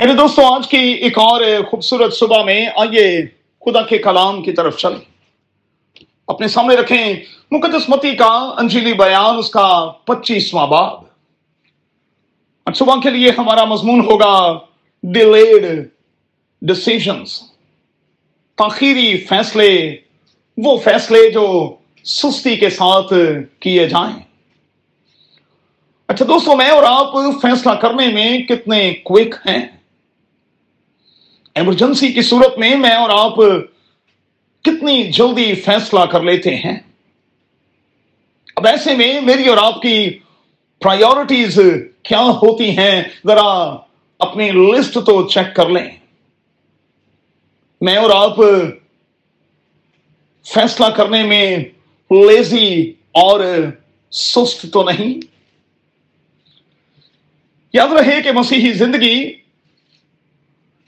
میرے دوستوں آج کی ایک اور خوبصورت صبح میں آئیے خدا کے کلام کی طرف چلیں۔ اپنے سامنے رکھیں مقدس متی کا انجیلی بیان، اس کا پچیسواں باب۔ آج صبح کے لیے ہمارا مضمون ہوگا ڈیلیڈ ڈسیزنس تاخیری فیصلے، وہ فیصلے جو سستی کے ساتھ کیے جائیں۔ اچھا دوستوں میں اور آپ فیصلہ کرنے میں کتنے کوئک ہیں؟ ایمرجنسی کی صورت میں میں اور آپ کتنی جلدی فیصلہ کر لیتے ہیں؟ اب ایسے میں میری اور آپ کی پرائیورٹیز کیا ہوتی ہیں؟ ذرا اپنی لسٹ تو چیک کر لیں۔ میں اور آپ فیصلہ کرنے میں لیزی اور سست تو نہیں۔ یاد رہے کہ مسیحی زندگی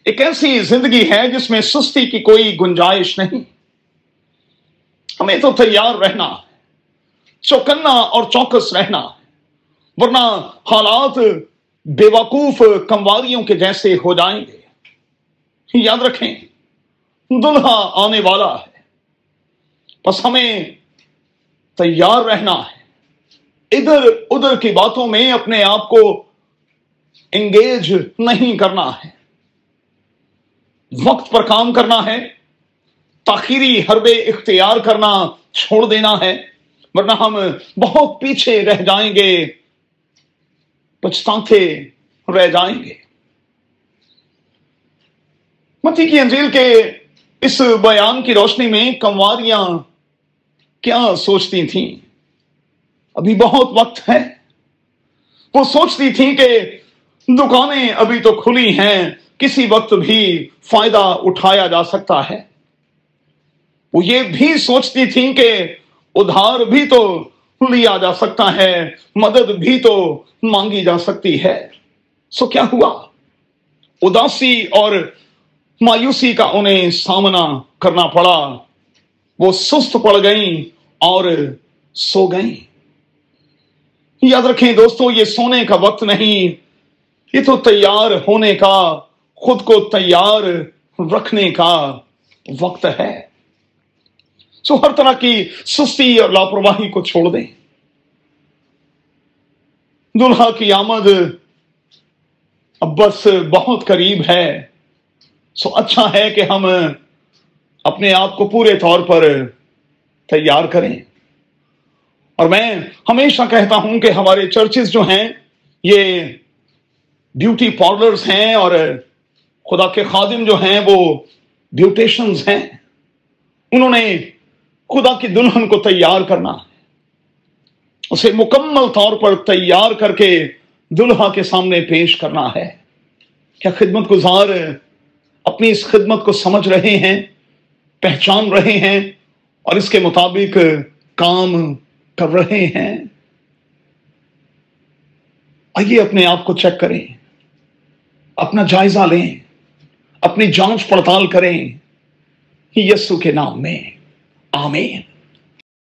ایک ایسی زندگی ہے جس میں سستی کی کوئی گنجائش نہیں۔ ہمیں تو تیار رہنا، چوکنا اور چوکس رہنا، ورنہ حالات بے وقوف کمواریوں کے جیسے ہو جائیں گے۔ یاد رکھیں، دلہا آنے والا ہے۔ بس ہمیں تیار رہنا ہے۔ ادھر ادھر کی باتوں میں اپنے آپ کو انگیج نہیں کرنا ہے۔ وقت پر کام کرنا ہے، تاخیری حربے اختیار کرنا چھوڑ دینا ہے، ورنہ ہم بہت پیچھے رہ جائیں گے پچھتاتے رہ جائیں گے۔ متی کی انجیل کے اس بیان کی روشنی میں کمواریاں کیا سوچتی تھیں؟ ابھی بہت وقت ہے۔ وہ سوچتی تھیں کہ دکانیں ابھی تو کھلی ہیں، کسی وقت بھی فائدہ اٹھایا جا سکتا ہے۔ وہ یہ بھی سوچتی تھیں کہ ادھار بھی تو لیا جا سکتا ہے، مدد بھی تو مانگی جا سکتی ہے۔ سو کیا ہوا؟ اداسی اور مایوسی کا انہیں سامنا کرنا پڑا۔ وہ سست پڑ گئیں اور سو گئیں۔ یاد رکھیں دوستو، یہ سونے کا وقت نہیں یہ تو تیار ہونے کا، خود کو تیار رکھنے کا وقت ہے۔ سو ہر طرح کی سستی اور لاپرواہی کو چھوڑ دیں۔ دلہا کی آمد اب بس بہت قریب ہے۔ سو اچھا ہے کہ ہم اپنے آپ کو پورے طور پر تیار کریں۔ اور میں ہمیشہ کہتا ہوں کہ ہمارے چرچز جو ہیں، یہ بیوٹی پارلرز ہیں اور خدا کے خادم جو ہیں وہ بیوٹیشنز ہیں۔ انہوں نے خدا کی دلہن کو تیار کرنا ہے۔ اسے مکمل طور پر تیار کر کے دلہا کے سامنے پیش کرنا ہے۔ کیا خدمت گزار اپنی اس خدمت کو سمجھ رہے ہیں، پہچان رہے ہیں اور اس کے مطابق کام کر رہے ہیں؟ آئیے اپنے آپ کو چیک کریں۔ اپنا جائزہ لیں اپنی جانچ پڑتال کریں یسو کے نام میں آمین۔